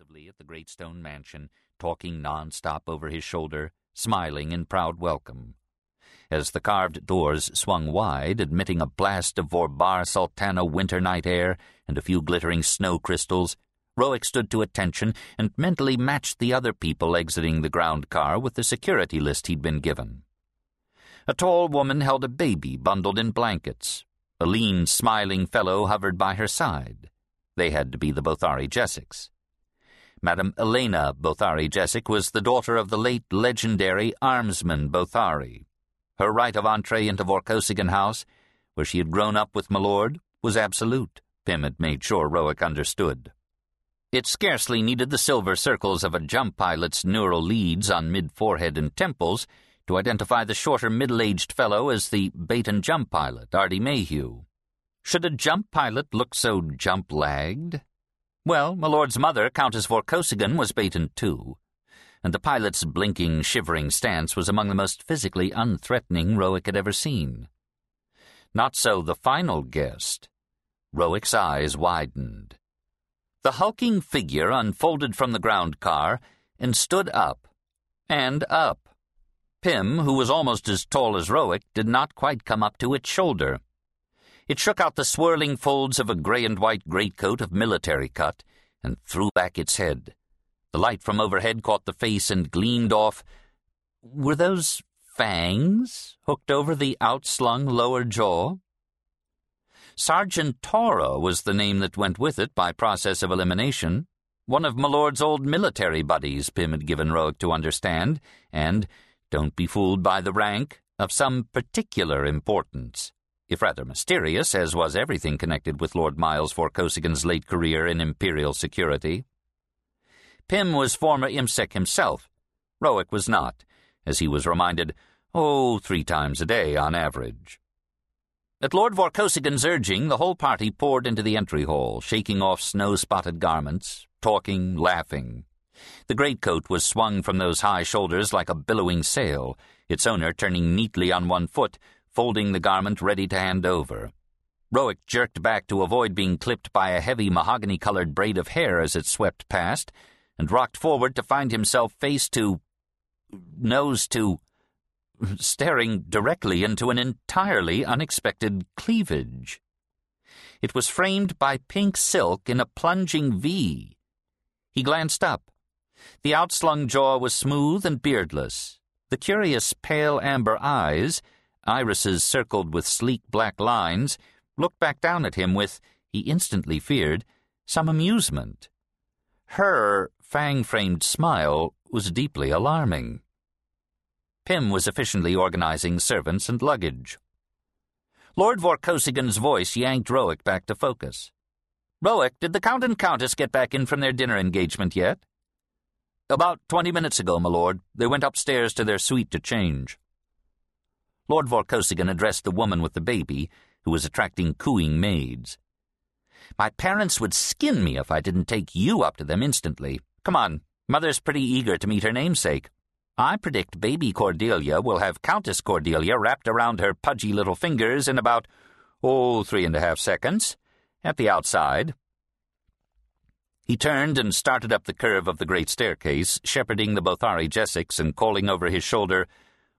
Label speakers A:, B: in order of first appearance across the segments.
A: at the great stone mansion, talking non-stop over his shoulder, smiling in proud welcome. As the carved doors swung wide, admitting a blast of Vorbarr Sultana winter night air and a few glittering snow crystals, Roic stood to attention and mentally matched the other people exiting the ground car with the security list he'd been given. A tall woman held a baby bundled in blankets. A lean, smiling fellow hovered by her side. They had to be the Bothari Jeseks. Madame Elena Bothari Jesek was the daughter of the late legendary Armsman Bothari. Her right of entree into Vorkosigan House, where she had grown up with Milord, was absolute, Pym had made sure Roic understood. It scarcely needed the silver circles of a jump pilot's neural leads on mid-forehead and temples to identify the shorter middle-aged fellow as the Betan jump pilot, Artie Mayhew. Should a jump pilot look so jump-lagged? Well, my lord's mother, Countess Vorkosigan, was Betan too, and the pilot's blinking, shivering stance was among the most physically unthreatening Roic had ever seen. Not so the final guest. Roic's eyes widened. The hulking figure unfolded from the ground car and stood up. And up. Pym, who was almost as tall as Roic, did not quite come up to its shoulder. It shook out the swirling folds of a grey and white greatcoat of military cut and threw back its head. The light from overhead caught the face and gleamed off. Were those fangs hooked over the outslung lower jaw? Sergeant Taura was the name that went with it by process of elimination. One of Milord's old military buddies, Pym had given Roic to understand, and, don't be fooled by the rank, of some particular importance if rather mysterious, as was everything connected with Lord Miles Vorkosigan's late career in Imperial security. Pym was former ImpSec himself. Roic was not, as he was reminded, oh, three times a day on average. At Lord Vorkosigan's urging, the whole party poured into the entry hall, shaking off snow-spotted garments, talking, laughing. The greatcoat was swung from those high shoulders like a billowing sail, its owner turning neatly on one foot, folding the garment ready to hand over. Roic jerked back to avoid being clipped by a heavy mahogany-colored braid of hair as it swept past, and rocked forward to find himself face to... nose to... staring directly into an entirely unexpected cleavage. It was framed by pink silk in a plunging V. He glanced up. The outslung jaw was smooth and beardless. The curious pale amber eyes irises circled with sleek black lines, looked back down at him with, he instantly feared, some amusement. Her fang-framed smile was deeply alarming. Pym was efficiently organizing servants and luggage. Lord Vorkosigan's voice yanked Roic back to focus. Roic, did the Count and Countess get back in from their dinner engagement yet? About twenty minutes ago, my lord. They went upstairs to their suite to change. Lord Vorkosigan addressed the woman with the baby, who was attracting cooing maids. My parents would skin me if I didn't take you up to them instantly. Come on, Mother's pretty eager to meet her namesake. I predict baby Cordelia will have Countess Cordelia wrapped around her pudgy little fingers in about, oh, three and a half seconds, at the outside. He turned and started up the curve of the great staircase, shepherding the Bothari Jeseks and calling over his shoulder,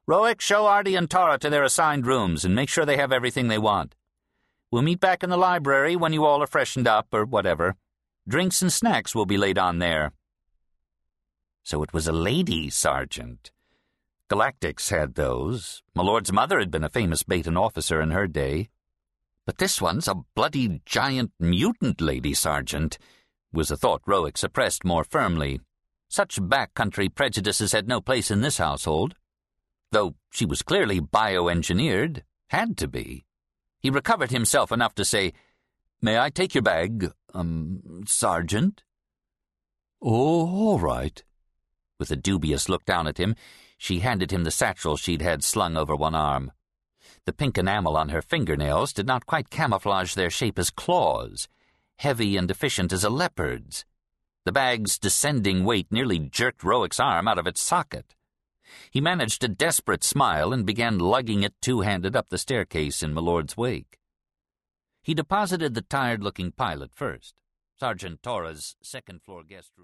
A: Roic, show Artie and Taura to their assigned rooms and make sure they have everything they want. We'll meet back in the library when you all are freshened up or whatever. Drinks and snacks will be laid on there. So it was a lady sergeant. Galactics had those. My lord's mother had been a famous Betan officer in her day. But this one's a bloody giant mutant lady sergeant, was a thought Roic suppressed more firmly. Such backcountry prejudices had no place in this household though she was clearly bioengineered, had to be. He recovered himself enough to say, May I take your bag, um, Sergeant?
B: Oh, all right.
A: With a dubious look down at him, she handed him the satchel she'd had slung over one arm. The pink enamel on her fingernails did not quite camouflage their shape as claws, heavy and efficient as a leopard's. The bag's descending weight nearly jerked Roic's arm out of its socket. He managed a desperate smile and began lugging it two-handed up the staircase in Milord's wake. He deposited the tired-looking pilot first, Sergeant Torres' second-floor guest room.